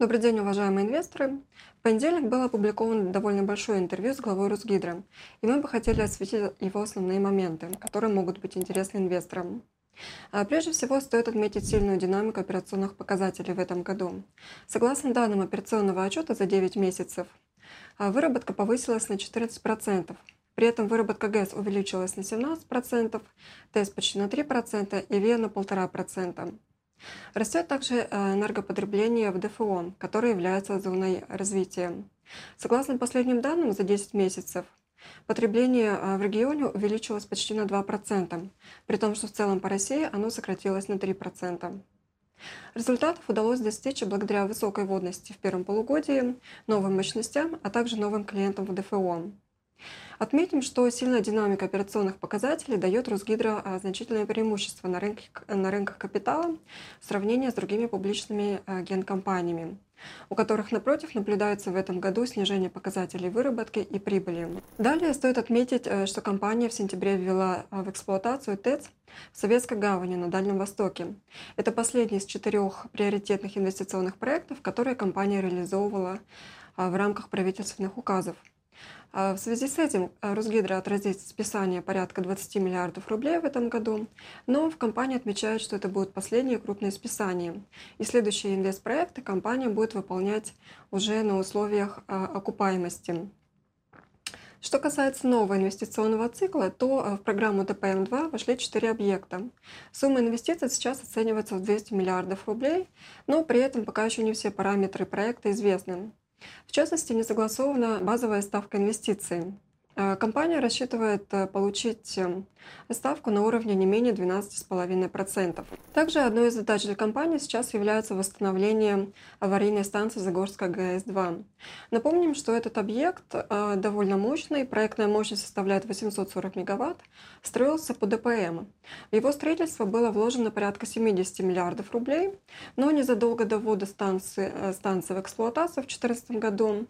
Добрый день, уважаемые инвесторы. В понедельник было опубликовано довольно большое интервью с главой Росгидро, и мы бы хотели осветить его основные моменты, которые могут быть интересны инвесторам. А прежде всего, стоит отметить сильную динамику операционных показателей в этом году. Согласно данным операционного отчета за 9 месяцев, а, выработка повысилась на 14%. При этом выработка ГЭС увеличилась на 17%, ТЭС почти на 3% и ВИА на 1,5%. Растет также э, энергопотребление в ДФО, которое является зоной развития. Согласно последним данным, за 10 месяцев потребление э, в регионе увеличилось почти на 2%, при том, что в целом по России оно сократилось на 3%. Результатов удалось достичь благодаря высокой водности в первом полугодии, новым мощностям, а также новым клиентам в ДФО. Отметим, что сильная динамика операционных показателей дает Росгидро а, значительное преимущество на, рынке, на рынках капитала в сравнении с другими публичными а, генкомпаниями у которых, напротив, наблюдается в этом году снижение показателей выработки и прибыли. Далее стоит отметить, э, что компания в сентябре ввела а, в эксплуатацию ТЭЦ в Советской гавани на Дальнем Востоке. Это последний из четырех приоритетных инвестиционных проектов, которые компания реализовывала в рамках правительственных указов. А в связи с этим э, Росгидро отразит списание порядка 20 миллиардов рублей в этом году, но в компании отмечают, что это будут последние крупные списания. И следующие инвестпроекты компания будет выполнять уже на условиях э, окупаемости. Что касается нового инвестиционного цикла, то в программу ТПМ-2 вошли 4 объекта. Сумма инвестиций сейчас оценивается в 200 миллиардов рублей, но при этом пока еще не все параметры проекта известны. В частности, не согласована базовая ставка инвестиций. Э, компания рассчитывает э, получить э, ставку на уровне не менее 12,5%. Также одной из задач для компании сейчас является восстановление аварийной станции Загорская ГАЭС-2. Напомним, что этот объект довольно мощный, проектная мощность составляет 840 мегаватт, строился по ДПМ. В его строительство было вложено порядка 70 миллиардов рублей, но незадолго до ввода станции, станции в эксплуатацию в 2014 году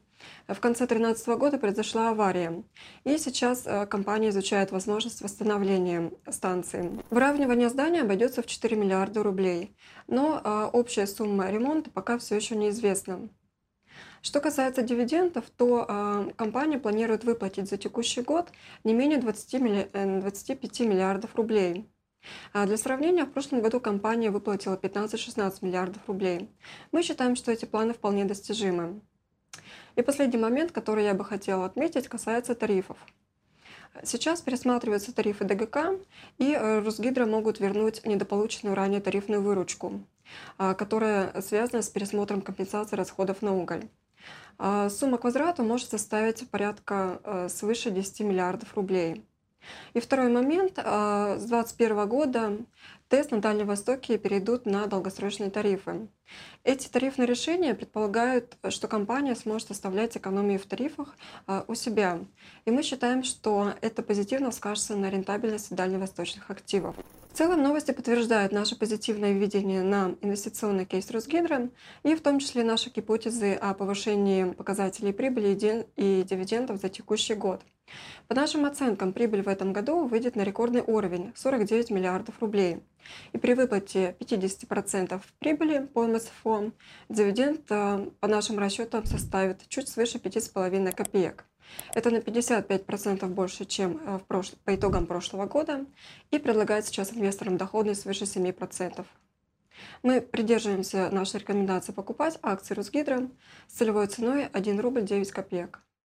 в конце 2013 года произошла авария, и сейчас э, компания изучает возможность восстановления станции. Выравнивание здания обойдется в 4 миллиарда рублей, но э, общая сумма ремонта пока все еще неизвестна. Что касается дивидендов, то э, компания планирует выплатить за текущий год не менее 20 милли... 25 миллиардов рублей. А для сравнения, в прошлом году компания выплатила 15-16 миллиардов рублей. Мы считаем, что эти планы вполне достижимы. И последний момент, который я бы хотела отметить, касается тарифов. Сейчас пересматриваются тарифы ДГК, и э, Росгидро могут вернуть недополученную ранее тарифную выручку, а, которая связана с пересмотром компенсации расходов на уголь. А, сумма к возврату может составить порядка э, свыше 10 миллиардов рублей. И второй момент. А, с 2021 года ТЭС на Дальнем Востоке перейдут на долгосрочные тарифы. Эти тарифные решения предполагают, что компания сможет оставлять экономии в тарифах а, у себя. И мы считаем, что это позитивно скажется на рентабельности дальневосточных активов. В целом новости подтверждают наше позитивное видение на инвестиционный кейс Росгидро и в том числе наши гипотезы о повышении показателей прибыли и дивидендов за текущий год. По нашим оценкам, прибыль в этом году выйдет на рекордный уровень – 49 миллиардов рублей. И при выплате 50% прибыли по МСФО дивиденд э, по нашим расчетам составит чуть свыше 5,5 копеек. Это на 55% больше, чем э, в прош... по итогам прошлого года и предлагает сейчас инвесторам доходность свыше 7%. Мы придерживаемся нашей рекомендации покупать акции Росгидро с целевой ценой 1 рубль 9 копеек.